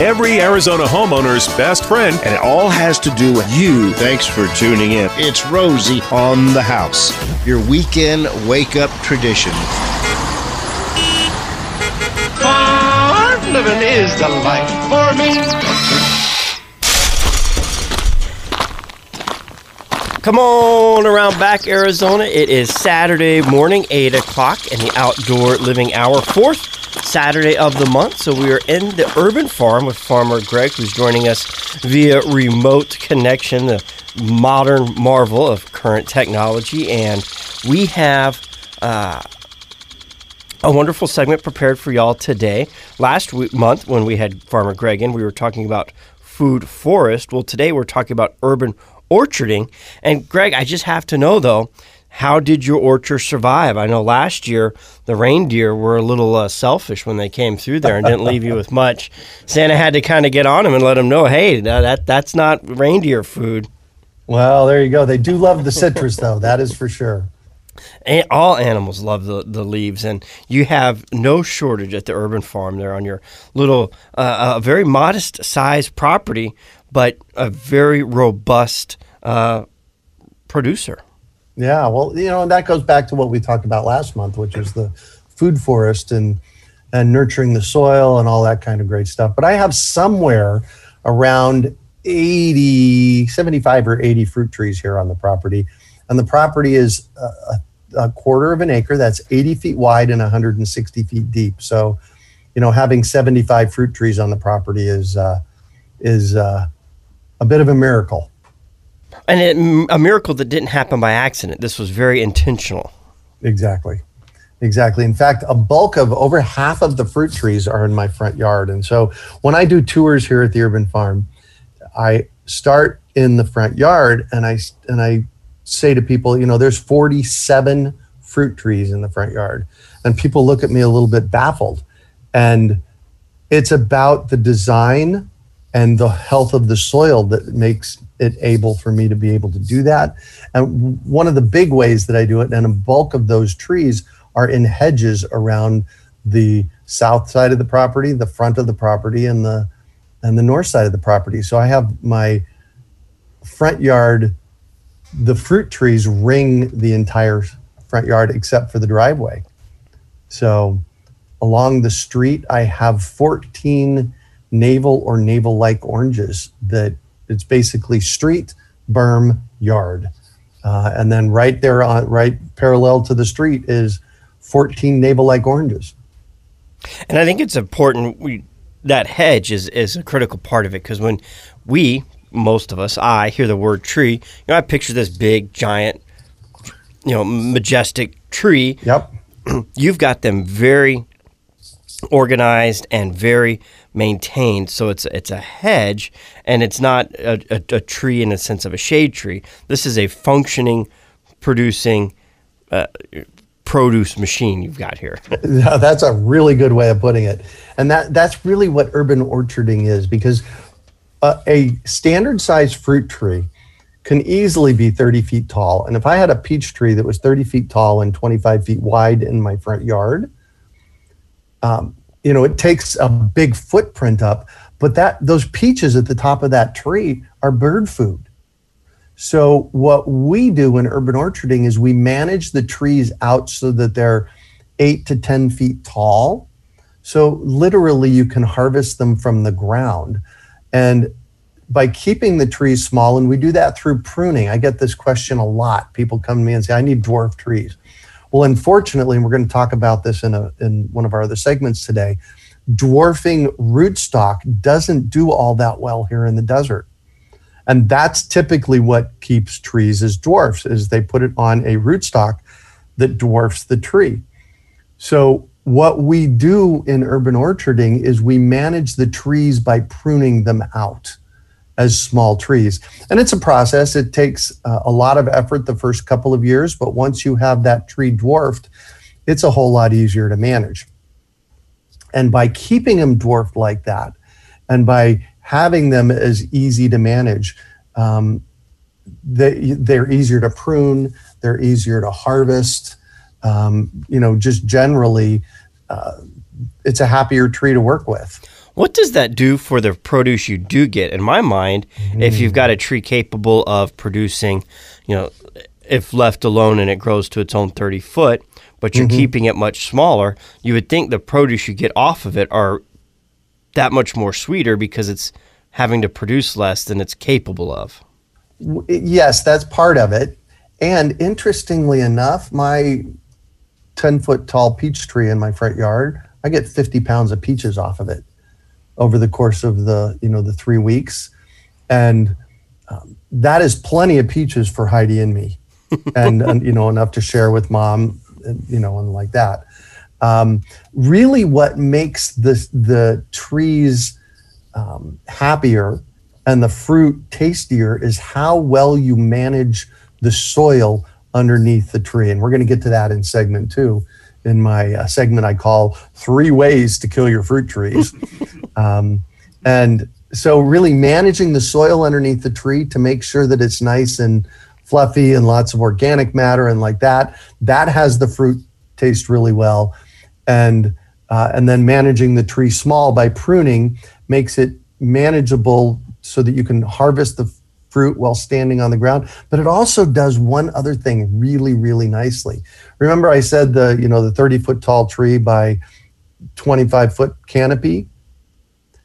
every Arizona homeowner's best friend. And it all has to do with you. Thanks for tuning in. It's Rosie on the house, your weekend wake up tradition. Farm living is the life for me. Come on around back, Arizona. It is Saturday morning, 8 o'clock, in the Outdoor Living Hour, fourth Saturday of the month. So we are in the urban farm with Farmer Greg, who's joining us via remote connection, the modern marvel of current technology. And we have. Uh, a wonderful segment prepared for y'all today. Last week, month, when we had Farmer Greg in, we were talking about food forest. Well, today we're talking about urban orcharding. And Greg, I just have to know though, how did your orchard survive? I know last year the reindeer were a little uh, selfish when they came through there and didn't leave you with much. Santa had to kind of get on them and let them know, hey, that, that that's not reindeer food. Well, there you go. They do love the citrus, though. That is for sure. And all animals love the, the leaves, and you have no shortage at the urban farm there on your little, uh, a very modest sized property, but a very robust uh, producer. Yeah, well, you know, and that goes back to what we talked about last month, which is the food forest and and nurturing the soil and all that kind of great stuff. But I have somewhere around 80, 75 or 80 fruit trees here on the property. And the property is a, a quarter of an acre. That's 80 feet wide and 160 feet deep. So, you know, having 75 fruit trees on the property is uh, is uh, a bit of a miracle. And it, a miracle that didn't happen by accident. This was very intentional. Exactly. Exactly. In fact, a bulk of over half of the fruit trees are in my front yard. And so when I do tours here at the urban farm, I start in the front yard and I and I say to people, you know, there's 47 fruit trees in the front yard. And people look at me a little bit baffled. And it's about the design and the health of the soil that makes it able for me to be able to do that. And one of the big ways that I do it, and a bulk of those trees are in hedges around the south side of the property, the front of the property, and the and the north side of the property. So I have my front yard, the fruit trees ring the entire front yard except for the driveway. So along the street, I have 14 navel or navel like oranges that it's basically street, berm, yard. Uh, and then right there on right parallel to the street is 14 navel like oranges. And I think it's important we that hedge is is a critical part of it because when we most of us I hear the word tree, you know I picture this big giant you know majestic tree. Yep. You've got them very organized and very maintained. So it's it's a hedge, and it's not a, a, a tree in the sense of a shade tree. This is a functioning, producing. Uh, produce machine you've got here. that's a really good way of putting it. And that that's really what urban orcharding is because uh, a standard size fruit tree can easily be 30 feet tall. And if I had a peach tree that was 30 feet tall and 25 feet wide in my front yard, um, you know, it takes a big footprint up, but that those peaches at the top of that tree are bird food. So what we do in urban orcharding is we manage the trees out so that they're eight to 10 feet tall. So literally you can harvest them from the ground. And by keeping the trees small, and we do that through pruning. I get this question a lot. People come to me and say, I need dwarf trees. Well, unfortunately, and we're going to talk about this in, a, in one of our other segments today, dwarfing rootstock doesn't do all that well here in the desert. And that's typically what keeps trees as dwarfs, is they put it on a rootstock that dwarfs the tree. So what we do in urban orcharding is we manage the trees by pruning them out as small trees. And it's a process. It takes uh, a lot of effort the first couple of years, but once you have that tree dwarfed, it's a whole lot easier to manage. And by keeping them dwarfed like that, and by having them as easy to manage, um, they, they're easier to prune, they're easier to harvest. Um, you know, just generally, uh, it's a happier tree to work with. What does that do for the produce you do get? In my mind, if you've got a mm. tree capable of producing, you know, if left alone and it grows to its own 30 foot, but you're mm-hmm. keeping it much smaller, you would think the produce you get off of it are that much more sweeter because it's having to produce less than it's capable of. Yes, that's part of it. And interestingly enough, my 10 foot tall peach tree in my front yard, I get 50 pounds of peaches off of it over the course of the, you know, the three weeks. And um, that is plenty of peaches for Heidi and me. and, and, you know, enough to share with mom, and, you know, and like that. Um, really, what makes the, the trees um, happier and the fruit tastier is how well you manage the soil underneath the tree. And we're going to get to that in segment two. In my uh, segment, I call Three Ways to Kill Your Fruit Trees. um, and so, really managing the soil underneath the tree to make sure that it's nice and fluffy and lots of organic matter and like that, that has the fruit taste really well. And uh, and then managing the tree small by pruning makes it manageable so that you can harvest the fruit while standing on the ground but it also does one other thing really really nicely. Remember i said the you know the 30 foot tall tree by 25 foot canopy?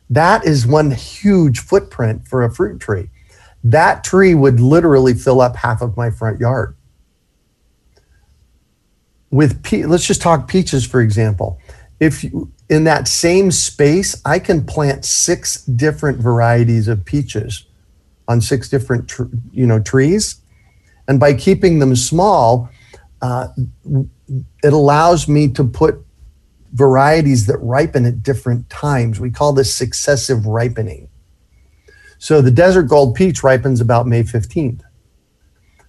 That is one huge footprint for a fruit tree. That tree would literally fill up half of my front yard. With pe- let's just talk peaches for example. If you, in that same space i can plant six different varieties of peaches on six different tr- you know trees. And by keeping them small uh, it allows me to put varieties that ripen at different times. We call this successive ripening. So the desert gold peach ripens about may 15th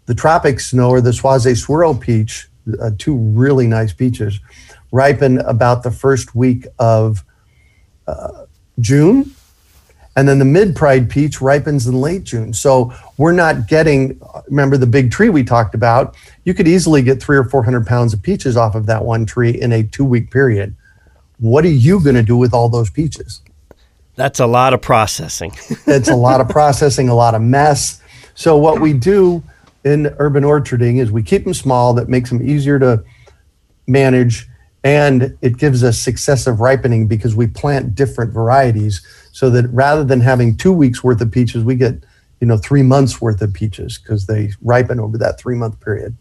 the tropic snow or the Swaze swirl peach uh, two really nice peaches ripen about the first week of uh, june and then the mid pride peach ripens in late June. So we're not getting, remember the big tree we talked about? You could easily get three or 400 pounds of peaches off of that one tree in a two week period. What are you going to do with all those peaches? That's a lot of processing. it's a lot of processing, a lot of mess. So what we do in urban orcharding is we keep them small, that makes them easier to manage, and it gives us successive ripening because we plant different varieties so that rather than having two weeks worth of peaches, we get, you know, three months worth of peaches because they ripen over that three month period.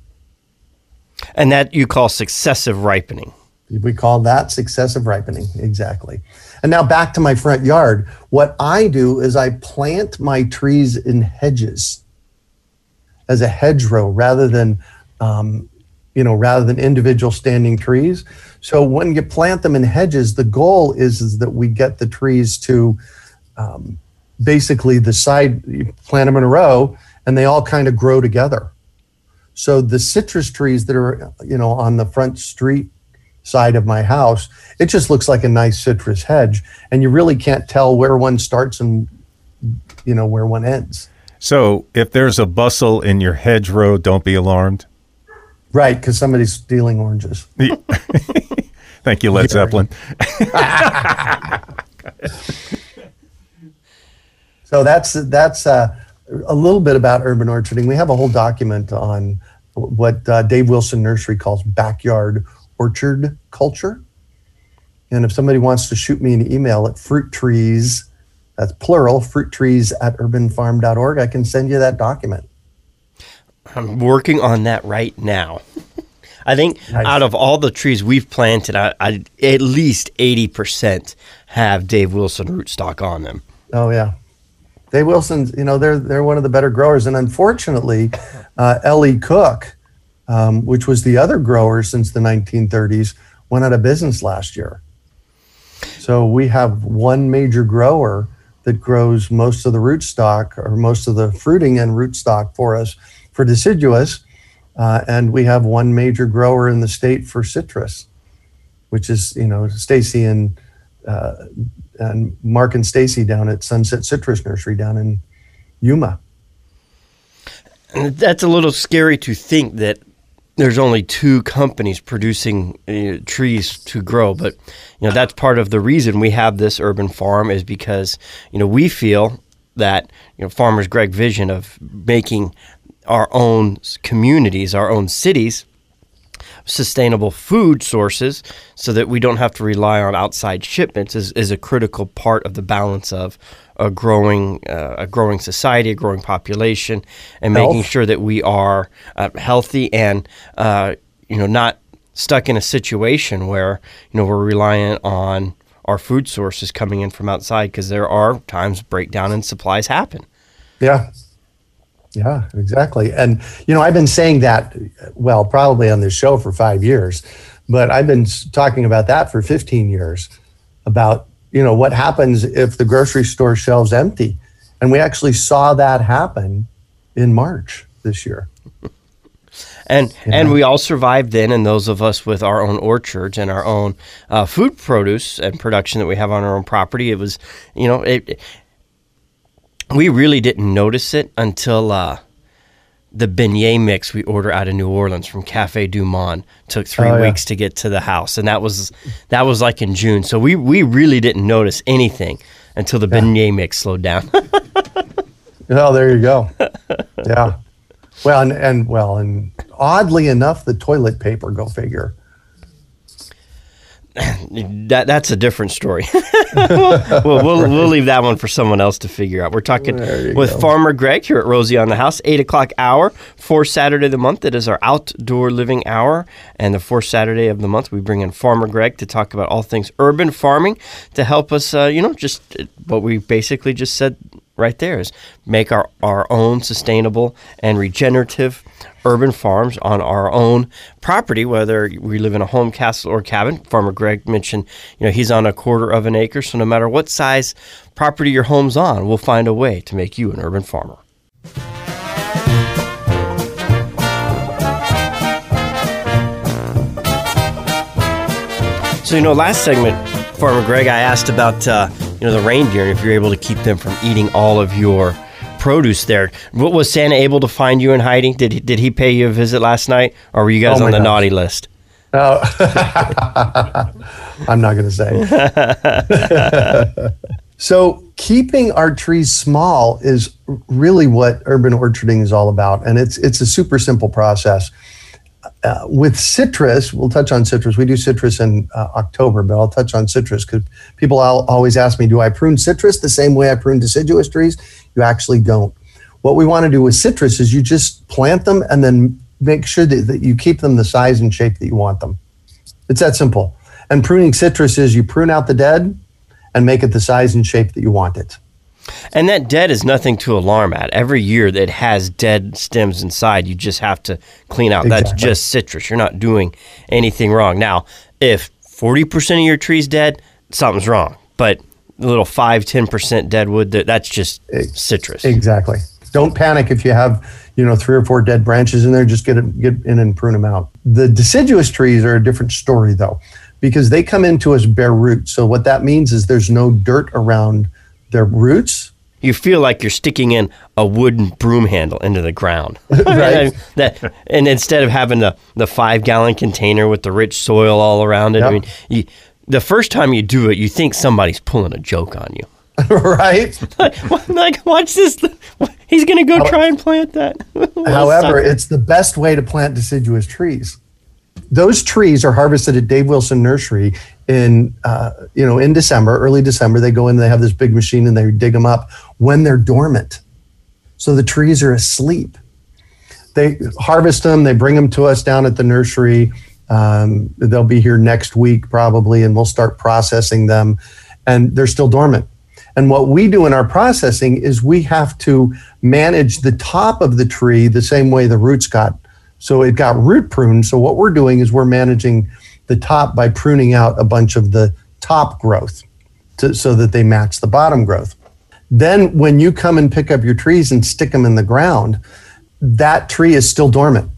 And that you call successive ripening. We call that successive ripening, exactly. And now back to my front yard. What I do is I plant my trees in hedges as a hedgerow rather than, um, you know, rather than individual standing trees. So when you plant them in hedges, the goal is, is that we get the trees to um, basically the side, you plant them in a row and they all kind of grow together. So the citrus trees that are, you know, on the front street side of my house, it just looks like a nice citrus hedge. And you really can't tell where one starts and, you know, where one ends. So if there's a bustle in your hedgerow, don't be alarmed. Right, because somebody's stealing oranges. Thank you, Led Zeppelin. so that's that's uh, a little bit about urban orcharding. We have a whole document on what uh, Dave Wilson Nursery calls backyard orchard culture. And if somebody wants to shoot me an email at fruit trees, that's plural, fruit trees at urbanfarm.org, I can send you that document. I'm working on that right now. I think nice. out of all the trees we've planted, I, I, at least 80% have Dave Wilson rootstock on them. Oh, yeah. Dave Wilson's, you know, they're, they're one of the better growers. And unfortunately, uh, L.E. Cooke, um, which was the other grower since the 1930s, went out of business last year. So we have one major grower that grows most of the rootstock or most of the fruiting and rootstock for us for deciduous uh, and we have one major grower in the state for citrus, which is you know Stacy and uh, and Mark and Stacy down at Sunset Citrus Nursery down in Yuma. That's a little scary to think that there's only two companies producing uh, trees to grow, but you know that's part of the reason we have this urban farm is because you know we feel that you know farmers Greg vision of making our own communities, our own cities sustainable food sources so that we don't have to rely on outside shipments is, is a critical part of the balance of a growing uh, a growing society, a growing population, and Health. making sure that we are uh, healthy and uh, you know not stuck in a situation where you know we're reliant on our food sources coming in from outside because there are times breakdown in supplies happen. Yeah. Yeah, exactly. And, you know, I've been saying that, well, probably on this show for five years, but I've been talking about that for 15 years about, you know, what happens if the grocery store shelves empty. And we actually saw that happen in March this year. And and we all survived then, and those of us with our own orchards and our own uh, food produce and production that we have on our own property, it was, you know, it. We really didn't notice it until uh, the beignet mix we order out of New Orleans from Cafe Du Monde took three Oh, yeah. weeks to get to the house, and that was that was like in June. So we we really didn't notice anything until the beignet mix slowed down. Oh, there you go. yeah. Well, and, and well, and oddly enough, the toilet paper, go figure. That that's a different story. well, we'll we'll leave that one for someone else to figure out. We're talking with go. Farmer Greg here at Rosie on the House, eight o'clock hour, for Saturday of the month. It is our outdoor living hour, and the fourth Saturday of the month we bring in Farmer Greg to talk about all things urban farming to help us. Uh, you know, just uh, what we basically just said right there is make our our own sustainable and regenerative urban farms on our own property, whether we live in a home, castle, or cabin. Farmer Greg mentioned, you know, he's on a quarter of an acre, so no matter what size property your home's on, we'll find a way to make you an urban farmer. So you know, last segment, Farmer Greg, I asked about uh, you know the reindeer and if you're able to keep them from eating all of your produce there. What was Santa able to find you in hiding? Did he, did he pay you a visit last night, or were you guys Oh on the gosh. naughty list? Oh, I'm not going to say. so, keeping our trees small is really what urban orcharding is all about, and it's it's a super simple process. Uh, with citrus, we'll touch on citrus. We do citrus in uh, October, but I'll touch on citrus because people al- always ask me, "Do I prune citrus the same way I prune deciduous trees?" You actually don't. What we want to do with citrus is you just plant them and then make sure that, that you keep them the size and shape that you want them. It's that simple. And pruning citrus is you prune out the dead and make it the size and shape that you want it. And that dead is nothing to alarm at. Every year that has dead stems inside, you just have to clean out. That's just citrus. You're not doing anything wrong. Now, if 40% of your tree's dead, something's wrong. But little 5 10% dead wood, that- that's just citrus. Exactly. Don't panic if you have, you know, three or four dead branches in there. Just get it, get in and prune them out. The deciduous trees are a different story though, because they come into us bare root So what that means is there's no dirt around their roots. you feel like you're sticking in a wooden broom handle into the ground. Right. and, that, and instead of having the, the five gallon container with the rich soil all around it, I mean, you, the first time you do it, you think somebody's pulling a joke on you. right? like, watch this. He's going to go try and plant that. However, it's the best way to plant deciduous trees. Those trees are harvested at Dave Wilson Nursery in uh, you know in December, early December. They go in, they have this big machine, and they dig them up when they're dormant. So the trees are asleep. They harvest them, they bring them to us down at the nursery. Um, they'll be here next week probably, and we'll start processing them. And they're still dormant. And what we do in our processing is we have to manage the top of the tree the same way the roots got. So it got root pruned. So what we're doing is we're managing the top by pruning out a bunch of the top growth to, so that they match the bottom growth. Then when you come and pick up your trees and stick them in the ground, that tree is still dormant.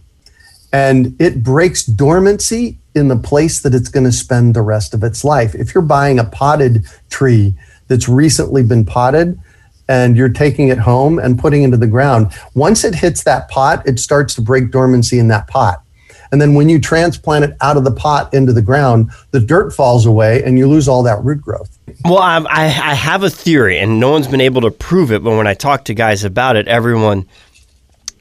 And it breaks dormancy in the place that it's going to spend the rest of its life. If you're buying a potted tree that's recently been potted and you're taking it home and putting into the ground, once it hits that pot, it starts to break dormancy in that pot. And then when you transplant it out of the pot into the ground, the dirt falls away and you lose all that root growth. Well, I, I, have a theory, and no one's been able to prove it. But when I talk to guys about it, everyone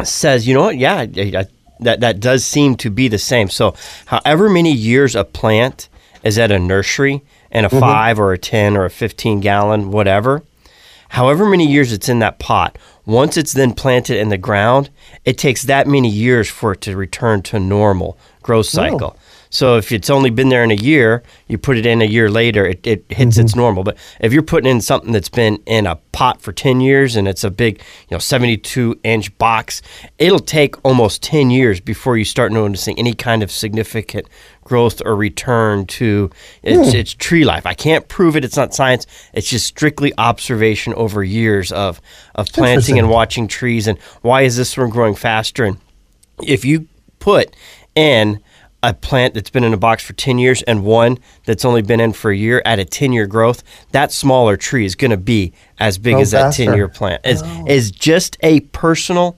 says, you know what? Yeah, I, that that does seem to be the same. So, however many years a plant is at a nursery and a mm-hmm. five or a ten or a fifteen gallon, whatever, however many years it's in that pot, once it's then planted in the ground, it takes that many years for it to return to normal growth oh. cycle. So if it's only been there in a year, you put it in a year later, it, it hits mm-hmm. its normal. But if you're putting in something that's been in a pot for 10 years and it's a big, you know, 72 inch box, it'll take almost 10 years before you start noticing any kind of significant growth or return to its, hmm. its tree life. I can't prove it. It's not science. It's just strictly observation over years of, of planting and watching trees and why is this one growing faster? And if you put in a plant that's been in a box for 10 years and one that's only been in for a year at a 10 year growth, that smaller tree is going to be as big Oh, as that 10 year plant. Is oh. is just a personal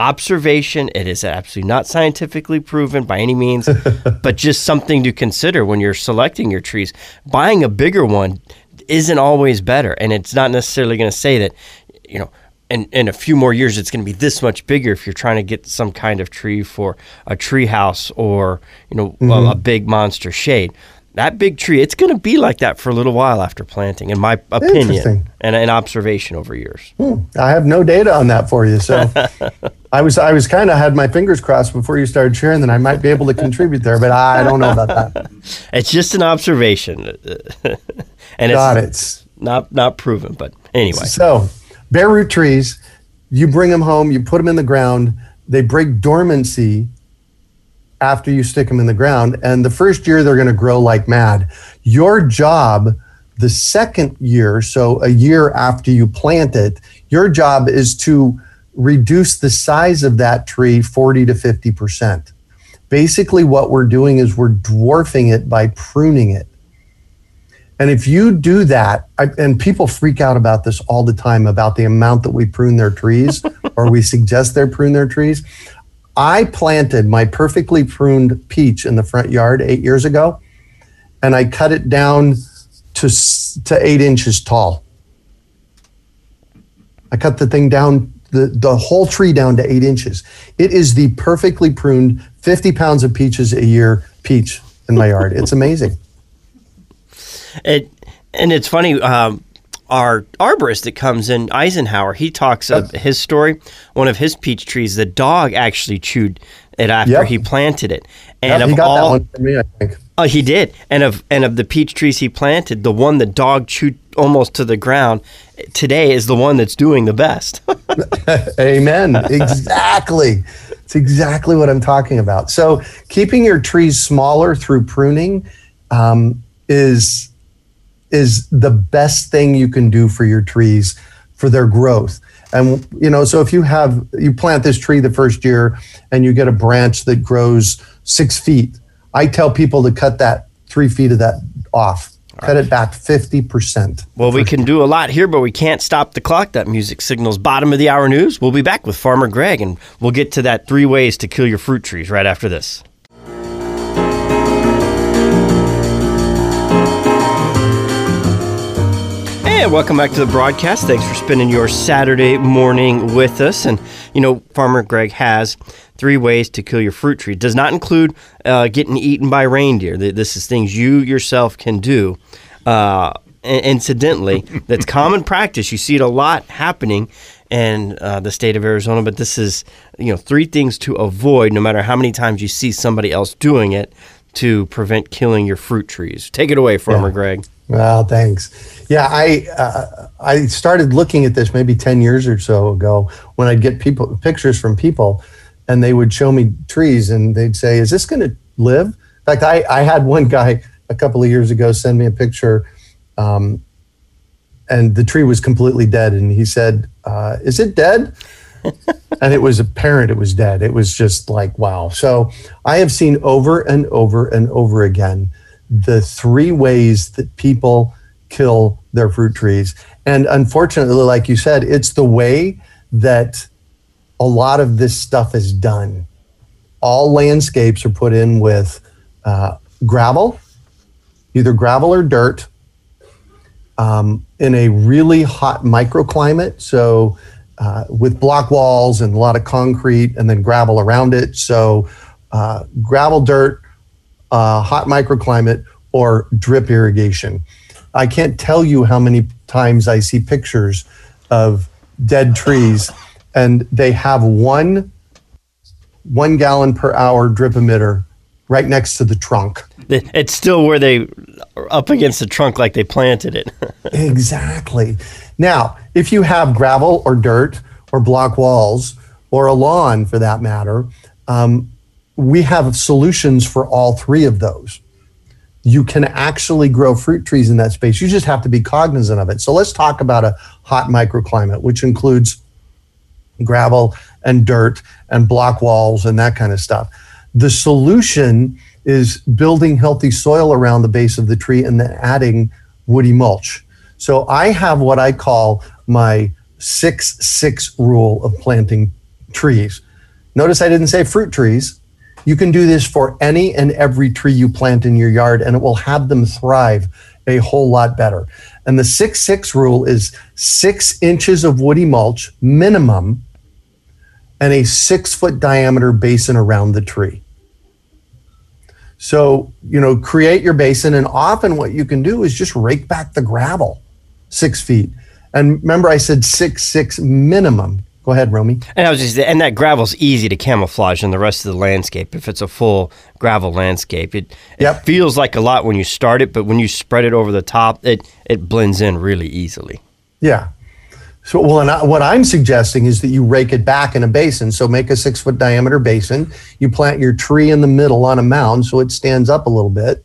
observation. It is absolutely not scientifically proven by any means, but just something to consider when you're selecting your trees. Buying a bigger one isn't always better, and it's not necessarily going to say that, you know, in, in a few more years it's going to be this much bigger if you're trying to get some kind of tree for a tree house or you know a, mm-hmm. a big monster shade. That big tree, it's going to be like that for a little while after planting, in my opinion and an observation over years. Hmm. I have no data on that for you. So I was I was kind of had my fingers crossed before you started sharing that I might be able to contribute there, but I don't know about that. It's just an observation, and Got it's it. not not proven. But anyway, So, bare root trees, you bring them home, you put them in the ground, they break dormancy after you stick them in the ground. And the first year, they're going to grow like mad. Your job, the second year, so a year after you plant it, your job is to reduce the size of that tree 40 to 50%. Basically, what we're doing is we're dwarfing it by pruning it. And if you do that, I, and people freak out about this all the time about the amount that we prune their trees or we suggest they prune their trees. I planted my perfectly pruned peach in the front yard eight years ago, and I cut it down to to eight inches tall. I cut the thing down, the, the whole tree down to eight inches. It is the perfectly pruned 50 pounds of peaches a year peach in my yard. It's amazing. It and it's funny. Um, our arborist that comes in Eisenhower, he talks of his story. One of his peach trees, the dog actually chewed it after Yep. he planted it, and Yep, of he got all that one from me, I think. Oh, he did. And of and of the peach trees he planted, the one the dog chewed almost to the ground today is the one that's doing the best. Amen. exactly. It's exactly what I'm talking about. So, keeping your trees smaller through pruning um, is is the best thing you can do for your trees for their growth. And you know, so if you have you plant this tree the first year and you get a branch that grows six feet, I tell people to cut that three feet of that off. Cut it back fifty percent. well, we can do a lot here, but we can't stop the clock. That music signals bottom of the hour news. We'll be back with Farmer Greg, and we'll get to that three ways to kill your fruit trees right after this. And welcome back to the broadcast. Thanks for spending your Saturday morning with us. And you know, Farmer Greg has three ways to kill your fruit tree. It does not include uh, getting eaten by reindeer. This is things you yourself can do. Uh, incidentally, that's common practice. You see it a lot happening in uh, the state of Arizona. But this is you know three things to avoid, no matter how many times you see somebody else doing it, to prevent killing your fruit trees. Take it away, Farmer Greg. Well, thanks. Yeah, I uh, I started looking at this maybe ten years or so ago when I'd get people pictures from people, and they would show me trees, and they'd say, "Is this going to live?" In fact, I I had one guy a couple of years ago send me a picture, um, and the tree was completely dead, and he said, uh, "Is it dead?" and it was apparent it was dead. It was just like wow. So I have seen over and over and over again the three ways that people kill their fruit trees. And unfortunately, like you said, it's the way that a lot of this stuff is done. all landscapes are put in with uh, gravel, either gravel or dirt, um, in a really hot microclimate. So, uh, with block walls and a lot of concrete and then gravel around it. So, uh, gravel, dirt, uh, hot microclimate, or drip irrigation. I can't tell you how many times I see pictures of dead trees and they have one one gallon per hour drip emitter right next to the trunk. It's still where they are up against the trunk like they planted it. exactly. Now, if you have gravel or dirt or block walls or a lawn for that matter, um, we have solutions for all three of those. You can actually grow fruit trees in that space. You just have to be cognizant of it. So let's talk about a hot microclimate, which includes gravel and dirt and block walls and that kind of stuff. The solution is building healthy soil around the base of the tree and then adding woody mulch. So I have what I call my 6 6 rule of planting trees. Notice I didn't say fruit trees. You can do this for any and every tree you plant in your yard, and it will have them thrive a whole lot better. And the 6 6 rule is six inches of woody mulch minimum and a six foot diameter basin around the tree. So, you know, create your basin, and often what you can do is just rake back the gravel six feet. And remember, I said six, six minimum. Go ahead, Romey. And I was just, and that gravel's easy to camouflage in the rest of the landscape. If it's a full gravel landscape, it, it feels like a lot when you start it, but when you spread it over the top, it it blends in really easily. Yeah. So, well, and I, what I'm suggesting is that you rake it back in a basin. So, make a six foot diameter basin. You plant your tree in the middle on a mound so it stands up a little bit,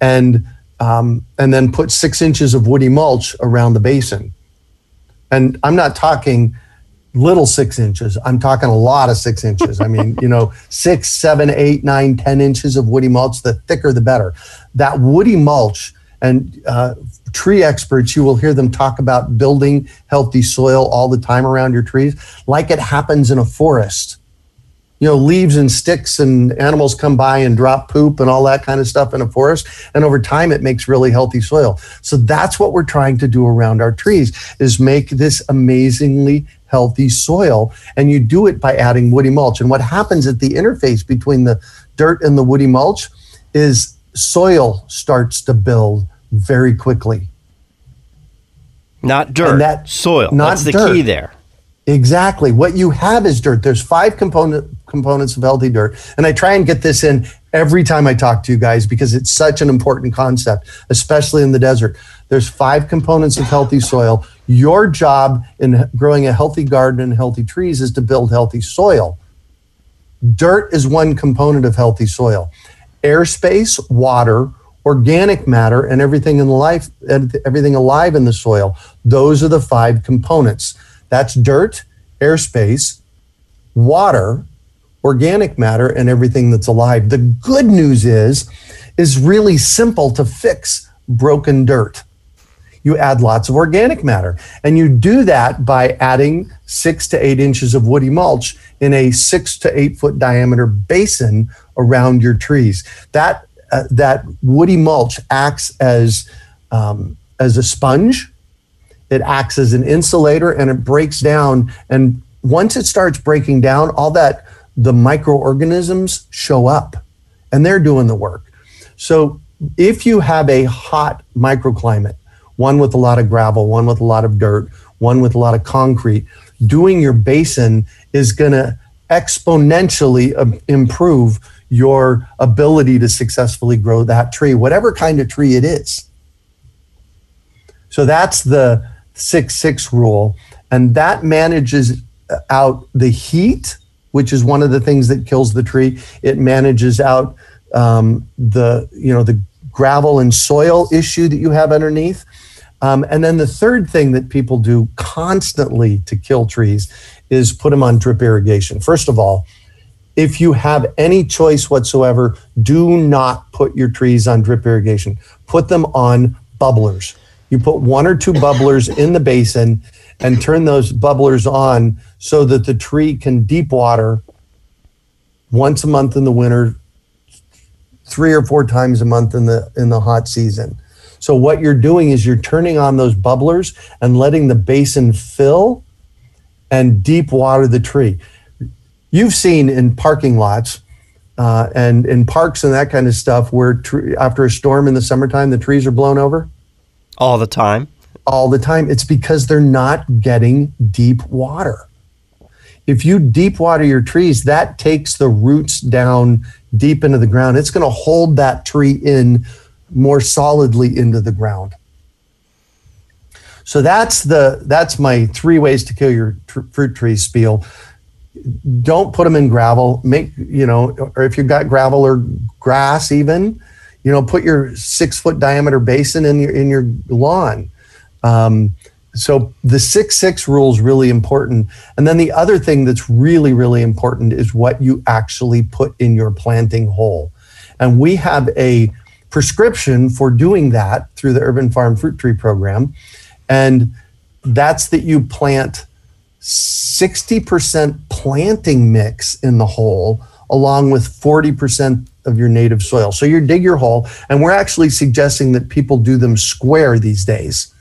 and um, and then put six inches of woody mulch around the basin. And I'm not talking little six inches. I'm talking a lot of six inches. I mean, you know, six, seven, eight, nine, ten inches of woody mulch. The thicker, the better. That woody mulch and uh, tree experts, you will hear them talk about building healthy soil all the time around your trees, like it happens in a forest. You know, leaves and sticks and animals come by and drop poop and all that kind of stuff in a forest. And over time, it makes really healthy soil. So that's what we're trying to do around our trees is make this amazingly healthy soil. And you do it by adding woody mulch. And what happens at the interface between the dirt and the woody mulch is soil starts to build very quickly. Not dirt, And that- soil. not That's the dirt. key there. Exactly. What you have is dirt. There's five component components of healthy dirt. And I try and get this in every time I talk to you guys because it's such an important concept, especially in the desert. There's five components of healthy soil. Your job in growing a healthy garden and healthy trees is to build healthy soil. Dirt is one component of healthy soil. Airspace, water, organic matter, and everything in life, everything alive in the soil. Those are the five components. That's dirt, airspace, water, organic matter, and everything that's alive. The good news is, is really simple to fix broken dirt you add lots of organic matter. And you do that by adding six to eight inches of woody mulch in a six to eight foot diameter basin around your trees. That, uh, that woody mulch acts as, um, as a sponge, it acts as an insulator, and it breaks down. And once it starts breaking down, all that, the microorganisms show up and they're doing the work. So if you have a hot microclimate, one with a lot of gravel, one with a lot of dirt, one with a lot of concrete, doing your basin is going to exponentially um, improve your ability to successfully grow that tree, whatever kind of tree it is. So that's the 6 6 rule. And that manages out the heat, which is one of the things that kills the tree. It manages out um, the, you know, the gravel and soil issue that you have underneath. Um, and then the third thing that people do constantly to kill trees is put them on drip irrigation. First of all, if you have any choice whatsoever, do not put your trees on drip irrigation. Put them on bubblers. You put one or two bubblers in the basin and turn those bubblers on so that the tree can deep water once a month in the winter, three or four times a month in the in the hot season. So what you're doing is you're turning on those bubblers and letting the basin fill and deep water the tree. You've seen in parking lots uh, and in parks and that kind of stuff where after a storm in the summertime the trees are blown over all the time. all the time. It's because they're not getting deep water. If you deep water your trees, that takes the roots down deep into the ground. It's going to hold that tree in more solidly into the ground. So that's the that's my three ways to kill your tr- fruit trees spiel. Don't put them in gravel. Make you know, or if you've got gravel or grass, even you know, put your six foot diameter basin in your in your lawn. Um, so the six six rule is really important. And then the other thing that's really really important is what you actually put in your planting hole. And we have a prescription for doing that through the Urban Farm Fruit Tree Program, and that's that you plant 60% planting mix in the hole along with 40% of your native soil. So you dig your hole, and we're actually suggesting that people do them square these days.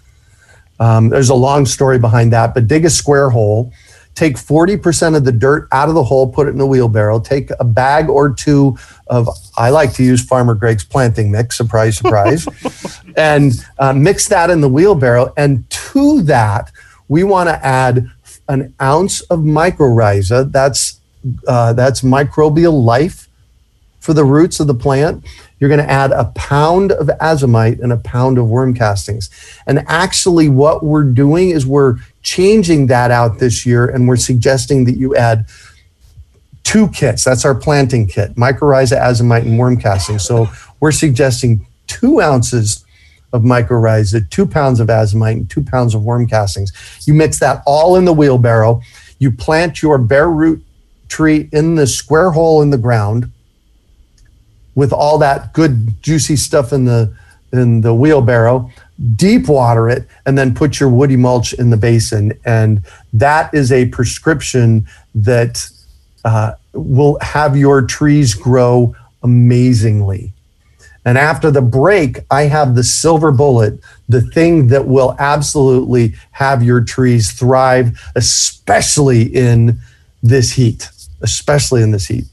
Um, there's a long story behind that, but dig a square hole, take 40% of the dirt out of the hole, put it in a wheelbarrow, take a bag or two of, I like to use Farmer Greg's planting mix, surprise, surprise, and uh, mix that in the wheelbarrow. And to that, we want to add an ounce of mycorrhiza. That's uh, that's microbial life for the roots of the plant. You're going to add a pound of azomite and a pound of worm castings. And actually, what we're doing is we're changing that out this year, and we're suggesting that you add two kits. That's our planting kit: mycorrhiza, azomite, and worm castings. So we're suggesting two ounces of mycorrhiza, two pounds of azomite, and two pounds of worm castings. You mix that all in the wheelbarrow. You plant your bare root tree in the square hole in the ground with all that good juicy stuff in the in the wheelbarrow deep water it and then put your woody mulch in the basin. And that is a prescription that uh, will have your trees grow amazingly. And after the break i have the silver bullet the thing that will absolutely have your trees thrive especially in this heat especially in this heat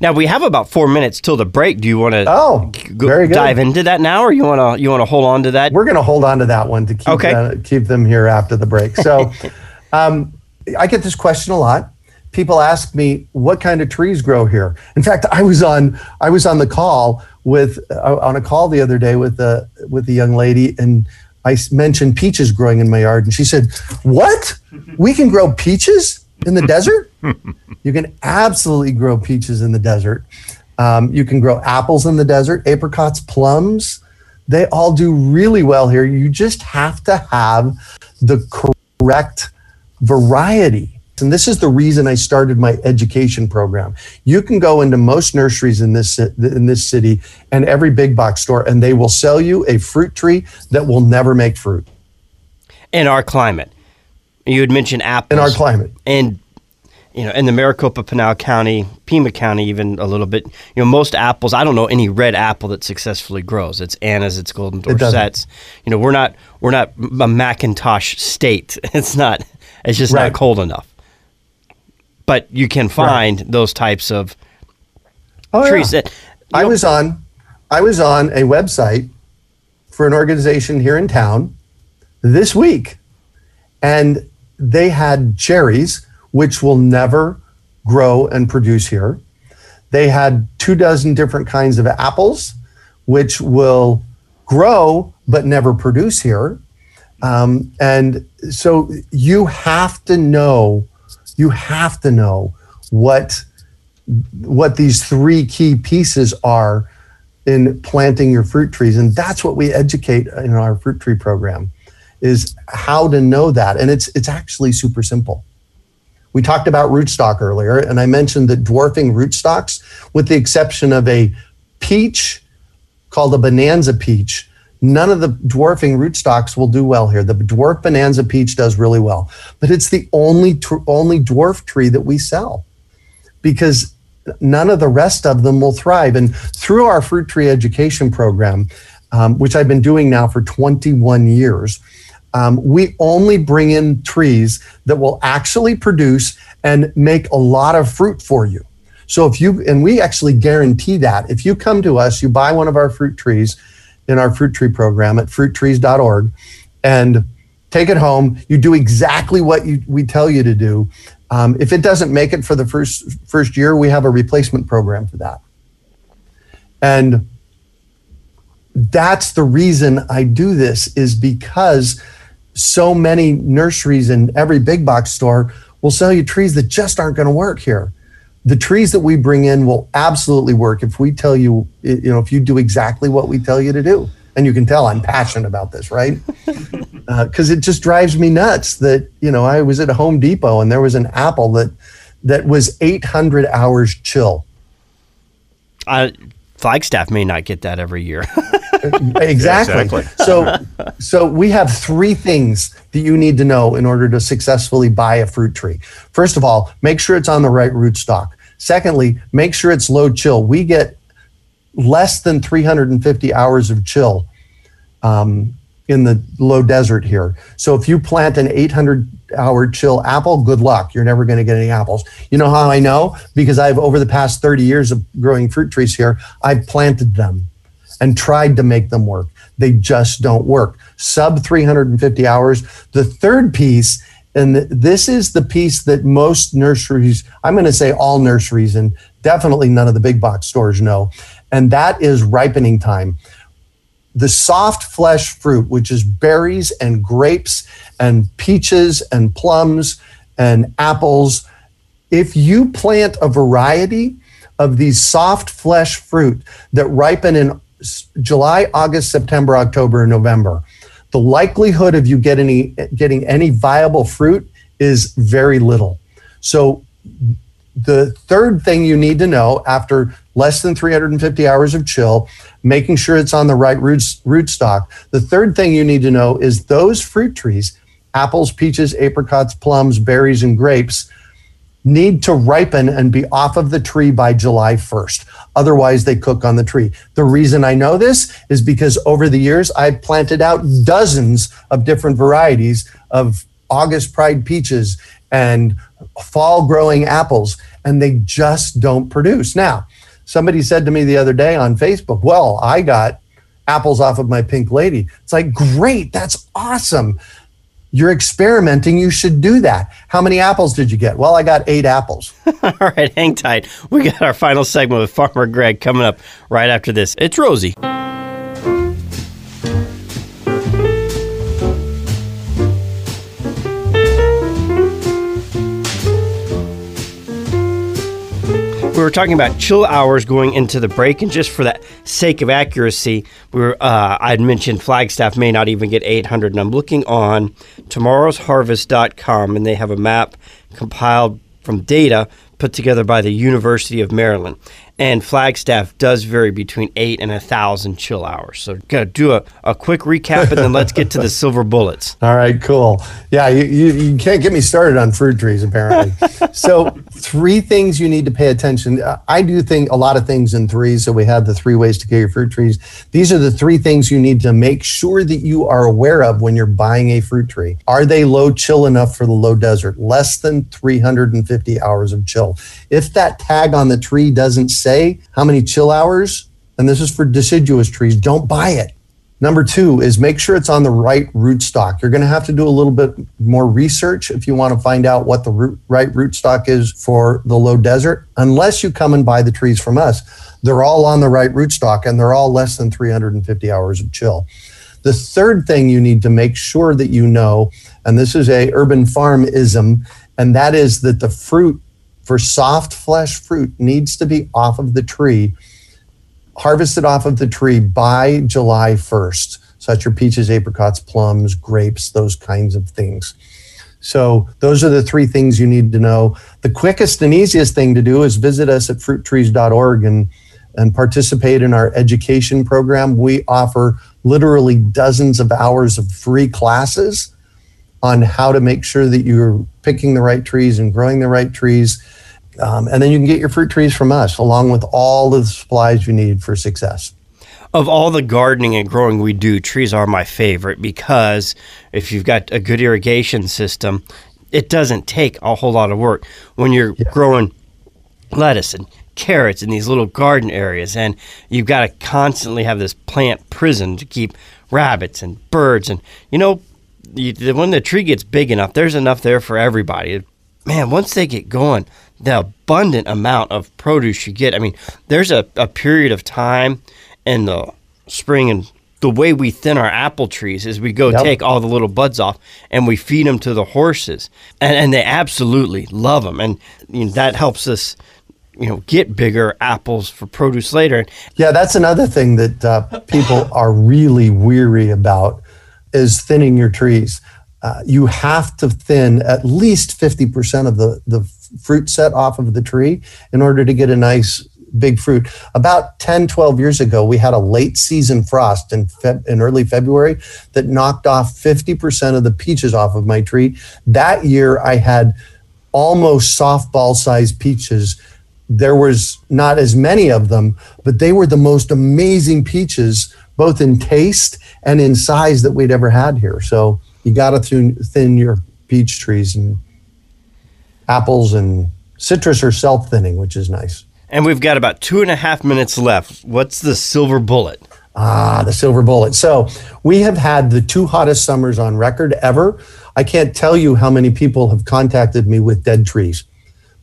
Now we have about four minutes till the break. Do you want to Oh, very good. dive into that now, or you want to you want to hold on to that? We're going to hold on to that one to keep Okay. uh, keep them here after the break. So, um, I get this question a lot. People ask me what kind of trees grow here. In fact, I was on I was on the call with uh, on a call the other day with a with a young lady, and I mentioned peaches growing in my yard, and she said, "What? We can grow peaches in the desert? You can absolutely grow peaches in the desert. Um, you can grow apples in the desert, apricots, plums." they all do really well here. You just have to have the correct variety. And this is the reason I started my education program. You can go into most nurseries in this in this city and every big box store, and they will sell you a fruit tree that will never make fruit in our climate. You had mentioned apples in our climate. and you know in the Maricopa, Pinal County, Pima County, even a little bit. You know, most apples. I don't know any red apple that successfully grows. It's Anna's. It's Golden It. Dorsett's. You know, we're not we're not a McIntosh state. It's not. It's just Right. not cold enough. But you can find those types of Oh, yeah. trees that. I know, was on I was on a website for an organization here in town this week and they had cherries which will never grow and produce here. They had two dozen different kinds of apples which will grow but never produce here. Um, and so you have to know you have to know what what these three key pieces are in planting your fruit trees and that's what we educate in our fruit tree program is how to know that. And it's it's actually super simple. We talked about rootstock earlier and i mentioned that dwarfing rootstocks with the exception of a peach called a bonanza peach none of the dwarfing rootstocks will do well here. The dwarf bonanza peach does really well but it's the only tr- only dwarf tree that we sell because none of the rest of them will thrive. And through our fruit tree education program, um, which I've been doing now for 21 years, um, we only bring in trees that will actually produce and make a lot of fruit for you. So if you, and we actually guarantee that if you come to us, you buy one of our fruit trees in our fruit tree program at fruittrees.org and take it home, you do exactly what you, we tell you to do. Um, if it doesn't make it for the first first year, we have a replacement program for that. And that's the reason I do this is because so many nurseries and every big box store will sell you trees that just aren't going to work here. The trees that we bring in will absolutely work if we tell you, you know, if you do exactly what we tell you to do. And you can tell I'm passionate about this, right? Because uh, it just drives me nuts that you know I was at a Home Depot and there was an apple that that was 800 hours chill. Uh, Flagstaff may not get that every year. exactly. exactly. So, so we have three things that you need to know in order to successfully buy a fruit tree. First of all, make sure it's on the right rootstock. Secondly, make sure it's low chill. We get less than 350 hours of chill um, in the low desert here. So if you plant an 800 hour chill apple, good luck. You're never going to get any apples. You know how I know? Because I've, over the past 30 years of growing fruit trees here, I've planted them and tried to make them work. They just don't work. Sub 350 hours. The third piece, and this is the piece that most nurseries, I'm going to say all nurseries, and definitely none of the big box stores know, and that is ripening time. The soft flesh fruit, which is berries and grapes and peaches and plums and apples, if you plant a variety of these soft flesh fruit that ripen in July, August, September, October, and November, the likelihood of you getting any, getting any viable fruit is very little. So, the third thing you need to know after less than 350 hours of chill, making sure it's on the right root, rootstock. The third thing you need to know is those fruit trees, apples, peaches, apricots, plums, berries, and grapes, need to ripen and be off of the tree by July 1st. Otherwise, they cook on the tree. The reason I know this is because over the years, I've planted out dozens of different varieties of August Pride peaches and fall growing apples, and they just don't produce. Now, somebody said to me the other day on Facebook, Well, I got apples off of my pink lady. It's like, great, that's awesome. You're experimenting. You should do that. How many apples did you get? Well, I got eight apples. All right, hang tight. We got our final segment with Farmer Greg coming up right after this. It's Rosie. Were talking about chill hours going into the break, and just for the sake of accuracy, we were uh, I'd mentioned Flagstaff may not even get 800, and I'm looking on tomorrowsharvest.com, and they have a map compiled from data put together by the University of Maryland and Flagstaff does vary between eight and a thousand chill hours. So, gotta do a, a quick recap and then let's get to the silver bullets. All right, cool. Yeah, you, you, you can't get me started on fruit trees, apparently. so, three things you need to pay attention. Uh, I do think a lot of things in threes. So, we have the three ways to get your fruit trees. These are the three things you need to make sure that you are aware of when you're buying a fruit tree. Are they low chill enough for the low desert? Less than 350 hours of chill. If that tag on the tree doesn't say say how many chill hours, and this is for deciduous trees, don't buy it. Number two is make sure it's on the right rootstock. You're going to have to do a little bit more research if you want to find out what the root, right rootstock is for the low desert. Unless you come and buy the trees from us, they're all on the right rootstock and they're all less than 350 hours of chill. The third thing you need to make sure that you know, and this is a urban farmism, and that is that the fruit for soft flesh fruit needs to be off of the tree, harvested off of the tree by July 1st, such your peaches, apricots, plums, grapes, those kinds of things. So, those are the three things you need to know. The quickest and easiest thing to do is visit us at fruittrees.org and, and participate in our education program. We offer literally dozens of hours of free classes on how to make sure that you're picking the right trees and growing the right trees Um, and then you can get your fruit trees from us, along with all the supplies you need for success. Of all the gardening and growing we do, trees are my favorite because if you've got a good irrigation system, it doesn't take a whole lot of work. When you're growing lettuce and carrots in these little garden areas and you've got to constantly have this plant prison to keep rabbits and birds and you know you, when the tree gets big enough there's enough there for everybody. Man once they get going the abundant amount of produce you get i mean there's a, a period of time in the spring and the way we thin our apple trees is we go Yep. take all the little buds off and we feed them to the horses and, and they absolutely love them and you know, that helps us you know get bigger apples for produce later Yeah, that's another thing that uh, people are really weary about is thinning your trees. Uh, you have to thin at least 50% of the, the fruit set off of the tree in order to get a nice big fruit. About 10, 12 years ago, we had a late season frost in, in early February that knocked off 50% of the peaches off of my tree. That year, I had almost softball sized peaches there was not as many of them, but they were the most amazing peaches, both in taste and in size that we'd ever had here. So you got to thin your peach trees and apples and citrus are self thinning, which is nice. and we've got about two and a half minutes left what's the silver bullet Ah, the silver bullet. So we have had the two hottest summers on record ever. I can't tell you how many people have contacted me with dead trees.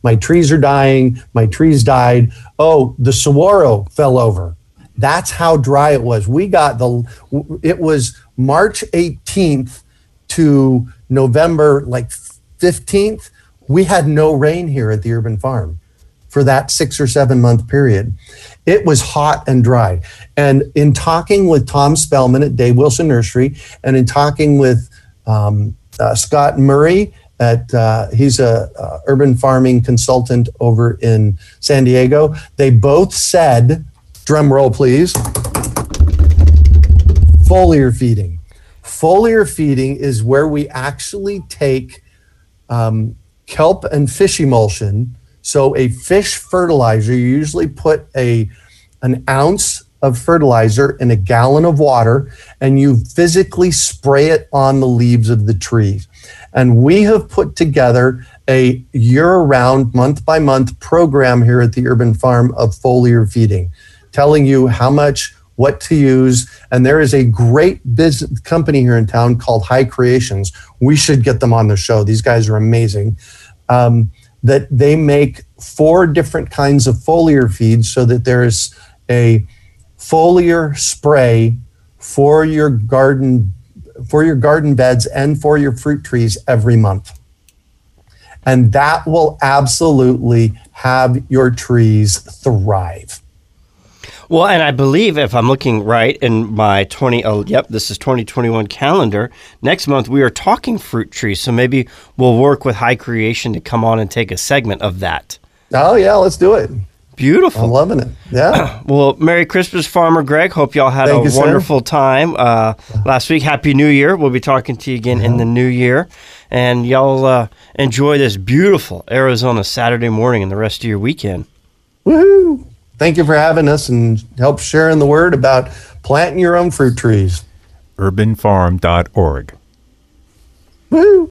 My trees are dying. My trees died. Oh, the saguaro fell over. That's how dry it was. We got the, it was March 18th to November like 15th. We had no rain here at the urban farm for that six or seven month period. It was hot and dry. And in talking with Tom Spellman at Dave Wilson Nursery and in talking with um, uh, Scott Murray at uh, he's a uh, urban farming consultant over in San Diego, they both said, drum roll please, foliar feeding. Foliar feeding is where we actually take um, kelp and fish emulsion. So a fish fertilizer, you usually put a an ounce of fertilizer in a gallon of water and you physically spray it on the leaves of the trees. And we have put together a year-round, month-by-month program here at the Urban Farm of foliar feeding, telling you how much what to use. And there is a great business company here in town called High Creations. We should get them on the show. These guys are amazing. Um, that they make four different kinds of foliar feeds so that there's a foliar spray for your garden for your garden beds and for your fruit trees every month. And that will absolutely have your trees thrive. Well, and I believe if I'm looking right in my 20, oh, yep, this is 2021 calendar. Next month we are talking fruit trees, so maybe we'll work with High Creation to come on and take a segment of that. Oh yeah, let's do it. Beautiful. I'm loving it. Yeah. Well, Merry Christmas, Farmer Greg. Hope y'all had Thank a you, sir. wonderful time uh, last week. Happy New Year. We'll be talking to you again in the new year, and y'all uh, enjoy this beautiful Arizona Saturday morning and the rest of your weekend. Woohoo! Thank you for having us and help sharing the word about planting your own fruit trees. urbanfarm.org. Woo!